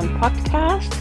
unserem Podcast.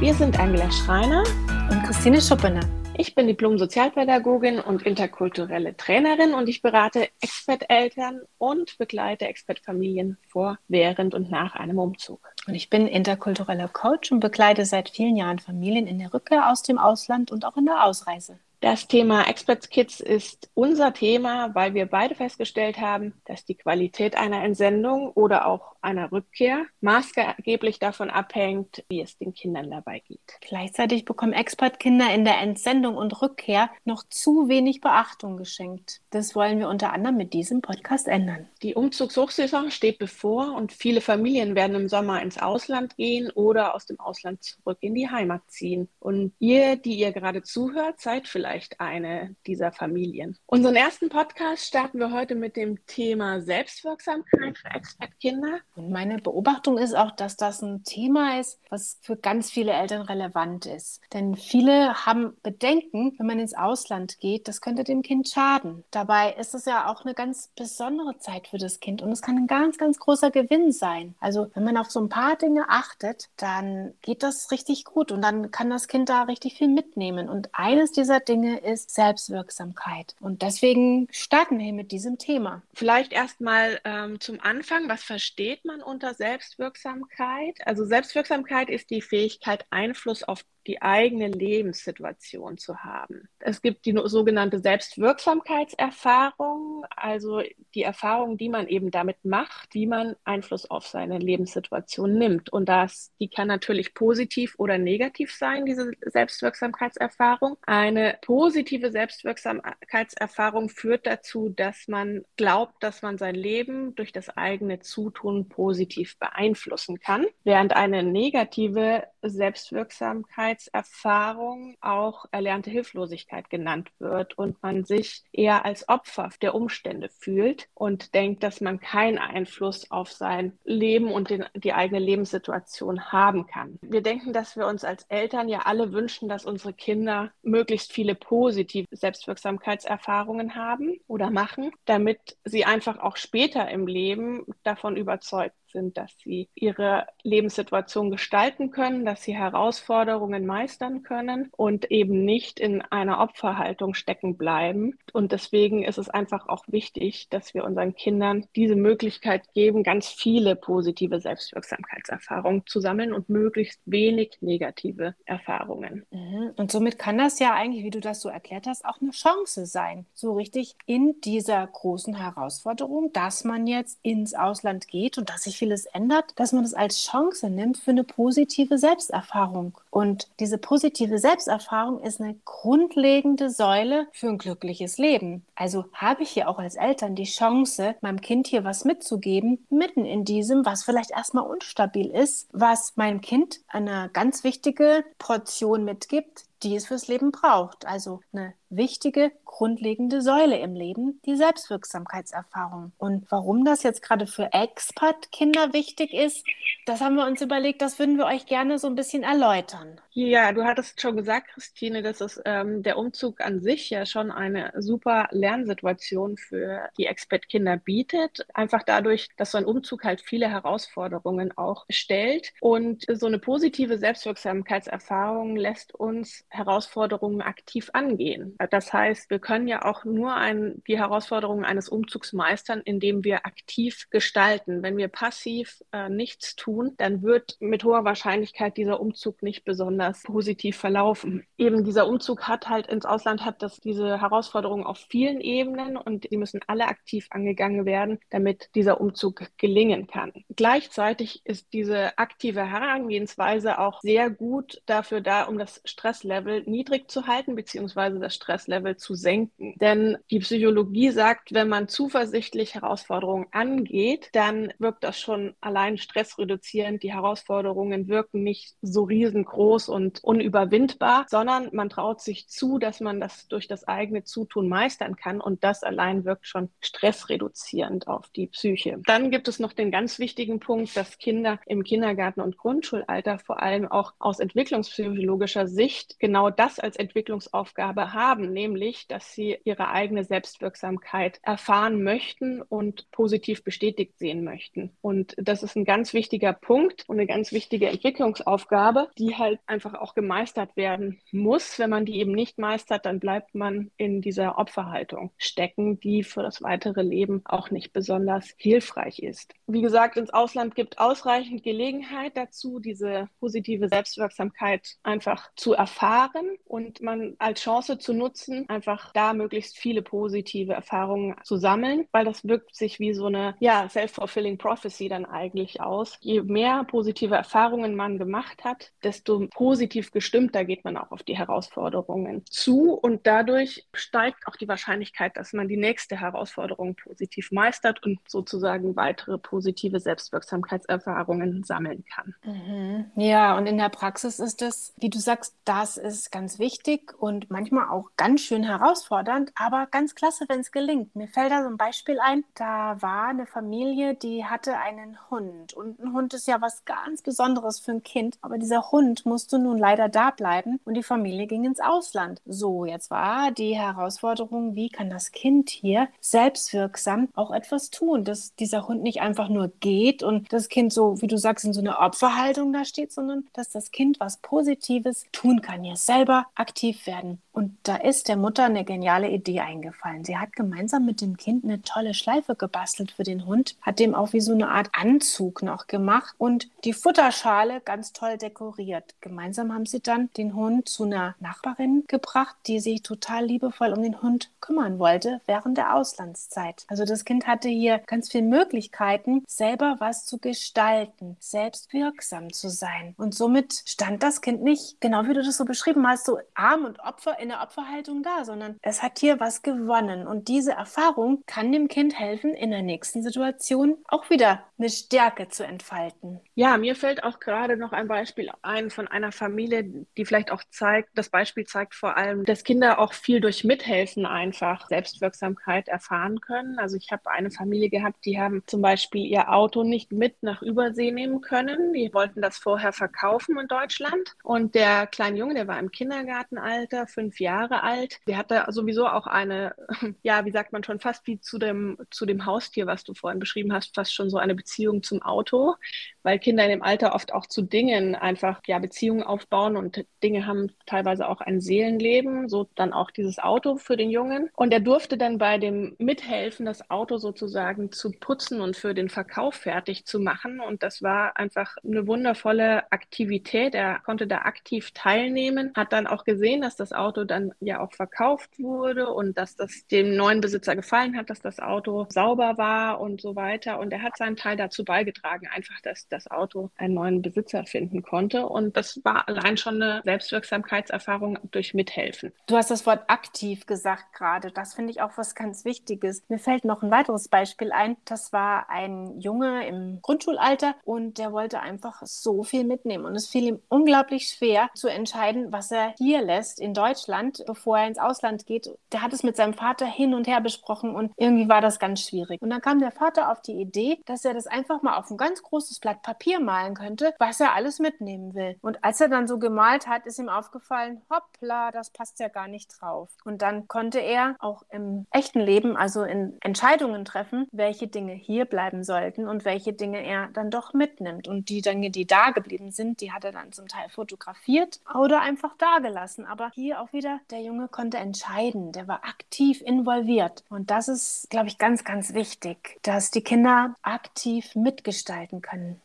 Wir sind Angela Schreiner und Christine Schuppener. Ich bin Diplom-Sozialpädagogin und interkulturelle Trainerin und ich berate Expert-Eltern und begleite Expert-Familien vor, während und nach einem Umzug. Und ich bin interkultureller Coach und begleite seit vielen Jahren Familien in der Rückkehr aus dem Ausland und auch in der Ausreise. Das Thema Experts Kids ist unser Thema, weil wir beide festgestellt haben, dass die Qualität einer Entsendung oder auch einer Rückkehr maßgeblich davon abhängt, wie es den Kindern dabei geht. Gleichzeitig bekommen Expertkinder in der Entsendung und Rückkehr noch zu wenig Beachtung geschenkt. Das wollen wir unter anderem mit diesem Podcast ändern. Die Umzugshochsaison steht bevor und viele Familien werden im Sommer ins Ausland gehen oder aus dem Ausland zurück in die Heimat ziehen. Und ihr, die ihr gerade zuhört, seid vielleicht vielleicht eine dieser Familien. Unseren ersten Podcast starten wir heute mit dem Thema Selbstwirksamkeit für Expertkinder. Und meine Beobachtung ist auch, dass das ein Thema ist, was für ganz viele Eltern relevant ist. Denn viele haben Bedenken, wenn man ins Ausland geht, das könnte dem Kind schaden. Dabei ist es ja auch eine ganz besondere Zeit für das Kind und es kann ein ganz, ganz großer Gewinn sein. Also wenn man auf so ein paar Dinge achtet, dann geht das richtig gut und dann kann das Kind da richtig viel mitnehmen. Und eines dieser Dinge Dinge ist Selbstwirksamkeit. Und deswegen starten wir hier mit diesem Thema. Vielleicht erstmal ähm, zum Anfang, was versteht man unter Selbstwirksamkeit? Also Selbstwirksamkeit ist die Fähigkeit, Einfluss auf die eigene Lebenssituation zu haben. Es gibt die sogenannte Selbstwirksamkeitserfahrung, also die Erfahrung, die man eben damit macht, wie man Einfluss auf seine Lebenssituation nimmt. Und das, die kann natürlich positiv oder negativ sein, diese Selbstwirksamkeitserfahrung. Eine positive Selbstwirksamkeitserfahrung führt dazu, dass man glaubt, dass man sein Leben durch das eigene Zutun positiv beeinflussen kann, während eine negative Selbstwirksamkeitserfahrung auch erlernte Hilflosigkeit genannt wird und man sich eher als Opfer der Umstände fühlt und denkt, dass man keinen Einfluss auf sein Leben und den, die eigene Lebenssituation haben kann. Wir denken, dass wir uns als Eltern ja alle wünschen, dass unsere Kinder möglichst viele positive Selbstwirksamkeitserfahrungen haben oder machen, damit sie einfach auch später im Leben davon überzeugt sind, dass sie ihre Lebenssituation gestalten können, dass sie Herausforderungen meistern können und eben nicht in einer Opferhaltung stecken bleiben. Und deswegen ist es einfach auch wichtig, dass wir unseren Kindern diese Möglichkeit geben, ganz viele positive Selbstwirksamkeitserfahrungen zu sammeln und möglichst wenig negative Erfahrungen. Mhm. Und somit kann das ja eigentlich, wie du das so erklärt hast, auch eine Chance sein, so richtig in dieser großen Herausforderung, dass man jetzt ins Ausland geht und dass sich vieles ändert, dass man es als Chance nimmt für eine positive Selbsterfahrung. Und diese positive Selbsterfahrung ist eine grundlegende Säule für ein glückliches Leben. Also habe ich hier auch als Eltern die Chance, meinem Kind hier was mitzugeben, mitten in diesem, was vielleicht erstmal unstabil ist, was meinem Kind eine ganz wichtige Portion mitgibt, die es fürs Leben braucht. Also eine wichtige, grundlegende Säule im Leben, die Selbstwirksamkeitserfahrung. Und warum das jetzt gerade für Expat-Kinder wichtig ist, das haben wir uns überlegt, das würden wir euch gerne so ein bisschen erläutern. Ja, du hattest schon gesagt, Christine, dass es ähm, der Umzug an sich ja schon eine super Lernsituation für die Expat-Kinder bietet. Einfach dadurch, dass so ein Umzug halt viele Herausforderungen auch stellt. Und so eine positive Selbstwirksamkeitserfahrung lässt uns Herausforderungen aktiv angehen. Das heißt, wir können ja auch nur ein, die Herausforderungen eines Umzugs meistern, indem wir aktiv gestalten. Wenn wir passiv äh, nichts tun, dann wird mit hoher Wahrscheinlichkeit dieser Umzug nicht besonders positiv verlaufen. Eben dieser Umzug hat halt ins Ausland hat das diese Herausforderungen auf vielen Ebenen und die müssen alle aktiv angegangen werden, damit dieser Umzug gelingen kann. Gleichzeitig ist diese aktive Herangehensweise auch sehr gut dafür da, um das Stresslevel niedrig zu halten, beziehungsweise das Stresslevel zu senken. Denn die Psychologie sagt, wenn man zuversichtlich Herausforderungen angeht, dann wirkt das schon allein stressreduzierend. Die Herausforderungen wirken nicht so riesengroß und unüberwindbar, sondern man traut sich zu, dass man das durch das eigene Zutun meistern kann und das allein wirkt schon stressreduzierend auf die Psyche. Dann gibt es noch den ganz wichtigen Punkt, dass Kinder im Kindergarten und Grundschulalter vor allem auch aus entwicklungspsychologischer Sicht genau das als Entwicklungsaufgabe haben, nämlich, dass sie ihre eigene Selbstwirksamkeit erfahren möchten und positiv bestätigt sehen möchten. Und das ist ein ganz wichtiger Punkt und eine ganz wichtige Entwicklungsaufgabe, die halt einfach auch gemeistert werden muss. Wenn man die eben nicht meistert, dann bleibt man in dieser Opferhaltung stecken, die für das weitere Leben auch nicht besonders hilfreich ist. Wie gesagt, ins Ausland gibt ausreichend Gelegenheit dazu, diese positive Selbstwirksamkeit einfach zu erfahren und man als Chance zu nutzen, einfach da möglichst viele positive Erfahrungen zu sammeln, weil das wirkt sich wie so eine ja, self-fulfilling prophecy dann eigentlich aus. Je mehr positive Erfahrungen man gemacht hat, desto positiv gestimmter geht man auch auf die Herausforderungen zu und dadurch steigt auch die Wahrscheinlichkeit, dass man die nächste Herausforderung positiv meistert und sozusagen weitere positive Selbstwirksamkeitserfahrungen sammeln kann. Mhm. Ja, und in der Praxis ist es, wie du sagst, das ist ganz wichtig und manchmal auch ganz schön herausfordernd, aber ganz klasse, wenn es gelingt. Mir fällt da so ein Beispiel ein, da war eine Familie, die hatte einen Hund und ein Hund ist ja was ganz Besonderes für ein Kind, aber dieser Hund musste nun leider da bleiben und die Familie ging ins Ausland. So, jetzt war die Herausforderung, wie kann das Kind hier selbstwirksam auch etwas tun, dass dieser Hund nicht einfach nur geht und das Kind so, wie du sagst, in so einer Opferhaltung da steht, sondern dass das Kind was Positives tun kann, hier selber aktiv werden. Und da ist der Mutter eine geniale Idee eingefallen. Sie hat gemeinsam mit dem Kind eine tolle Schleife gebastelt für den Hund, hat dem auch wie so eine Art Anzug noch gemacht und die Futterschale ganz toll dekoriert. Gemeinsam haben sie dann den Hund zu einer Nachbarin gebracht, die sich total liebevoll um den Hund kümmern wollte während der Auslandszeit. Also das Kind hatte hier ganz viele Möglichkeiten, selber was zu gestalten, selbst wirksam zu sein. Und somit stand das Kind nicht, genau wie du das so beschrieben hast, so arm und Opfer in der Opferhaltung da, sondern es hat hier was gewonnen. Und diese Erfahrung kann dem Kind helfen, in der nächsten Situation auch wieder eine Stärke zu entfalten. Ja, mir fällt auch gerade noch ein Beispiel ein von einer Familie, die vielleicht auch zeigt, das Beispiel zeigt vor allem, dass Kinder auch viel durch Mithelfen einfach Selbstwirksamkeit erfahren können. Also ich habe eine Familie gehabt, die haben zum Beispiel ihr Auto nicht mit nach Übersee nehmen können. Die wollten das vorher verkaufen in Deutschland. Und der kleine Junge, der war im Kindergartenalter, fünf fünf Jahre alt. Der hatte sowieso auch eine, ja, wie sagt man schon, fast wie zu dem, zu dem Haustier, was du vorhin beschrieben hast, fast schon so eine Beziehung zum Auto, weil Kinder in dem Alter oft auch zu Dingen einfach, ja, Beziehungen aufbauen und Dinge haben teilweise auch ein Seelenleben, so dann auch dieses Auto für den Jungen. Und er durfte dann bei dem Mithelfen, das Auto sozusagen zu putzen und für den Verkauf fertig zu machen. Und das war einfach eine wundervolle Aktivität. Er konnte da aktiv teilnehmen, hat dann auch gesehen, dass das Auto Dann ja auch verkauft wurde und dass das dem neuen Besitzer gefallen hat, dass das Auto sauber war und so weiter. Und er hat seinen Teil dazu beigetragen, einfach, dass das Auto einen neuen Besitzer finden konnte. Und das war allein schon eine Selbstwirksamkeitserfahrung durch Mithelfen. Du hast das Wort aktiv gesagt gerade. Das finde ich auch was ganz Wichtiges. Mir fällt noch ein weiteres Beispiel ein. Das war ein Junge im Grundschulalter und der wollte einfach so viel mitnehmen. Und es fiel ihm unglaublich schwer zu entscheiden, was er hier lässt in Deutschland Deutschland, bevor er ins Ausland geht. Der hat es mit seinem Vater hin und her besprochen und irgendwie war das ganz schwierig. Und dann kam der Vater auf die Idee, dass er das einfach mal auf ein ganz großes Blatt Papier malen könnte, was er alles mitnehmen will. Und als er dann so gemalt hat, ist ihm aufgefallen, hoppla, das passt ja gar nicht drauf. Und dann konnte er auch im echten Leben, also in Entscheidungen treffen, welche Dinge hier bleiben sollten und welche Dinge er dann doch mitnimmt. Und die Dinge, die da geblieben sind, die hat er dann zum Teil fotografiert oder einfach dagelassen. Aber hier auf wieder, der Junge konnte entscheiden, der war aktiv involviert. Und das ist, glaube ich, ganz, ganz wichtig, dass die Kinder aktiv mitgestalten können.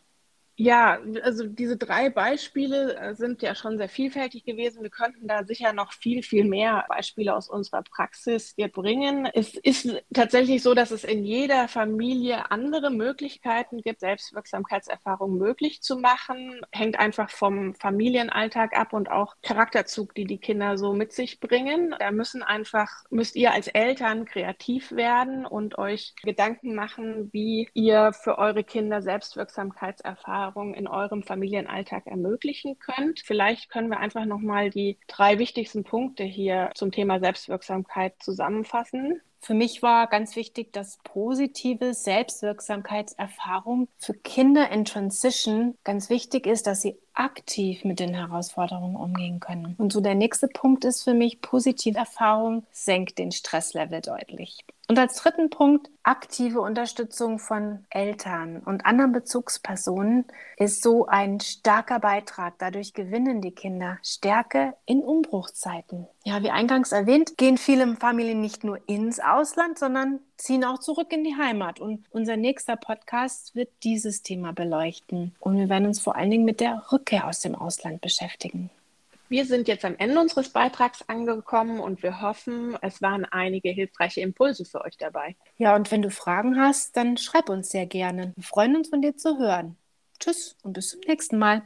Ja, also diese drei Beispiele äh, sind ja schon sehr vielfältig gewesen. Wir könnten da sicher noch viel, viel mehr Beispiele aus unserer Praxis dir bringen. Es ist tatsächlich so, dass es in jeder Familie andere Möglichkeiten gibt, Selbstwirksamkeitserfahrungen möglich zu machen. Hängt einfach vom Familienalltag ab und auch Charakterzug, die die Kinder so mit sich bringen. Da müssen einfach, müsst ihr als Eltern kreativ werden und euch Gedanken machen, wie ihr für eure Kinder Selbstwirksamkeitserfahrungen Selbsterfahrung in eurem Familienalltag ermöglichen könnt. Vielleicht können wir einfach nochmal die drei wichtigsten Punkte hier zum Thema Selbstwirksamkeit zusammenfassen. Für mich war ganz wichtig, dass positive Selbstwirksamkeitserfahrung für Kinder in Transition ganz wichtig ist, dass sie aktiv mit den Herausforderungen umgehen können. Und so der nächste Punkt ist für mich, positive Erfahrung senkt den Stresslevel deutlich. Und als dritten Punkt, aktive Unterstützung von Eltern und anderen Bezugspersonen ist so ein starker Beitrag. Dadurch gewinnen die Kinder Stärke in Umbruchzeiten. Ja, wie eingangs erwähnt, gehen viele Familien nicht nur ins Ausland, sondern ziehen auch zurück in die Heimat. Und unser nächster Podcast wird dieses Thema beleuchten. Und wir werden uns vor allen Dingen mit der Rückkehr aus dem Ausland beschäftigen. Wir sind jetzt am Ende unseres Beitrags angekommen und wir hoffen, es waren einige hilfreiche Impulse für euch dabei. Ja, und wenn du Fragen hast, dann schreib uns sehr gerne. Wir freuen uns, von dir zu hören. Tschüss und bis zum nächsten Mal.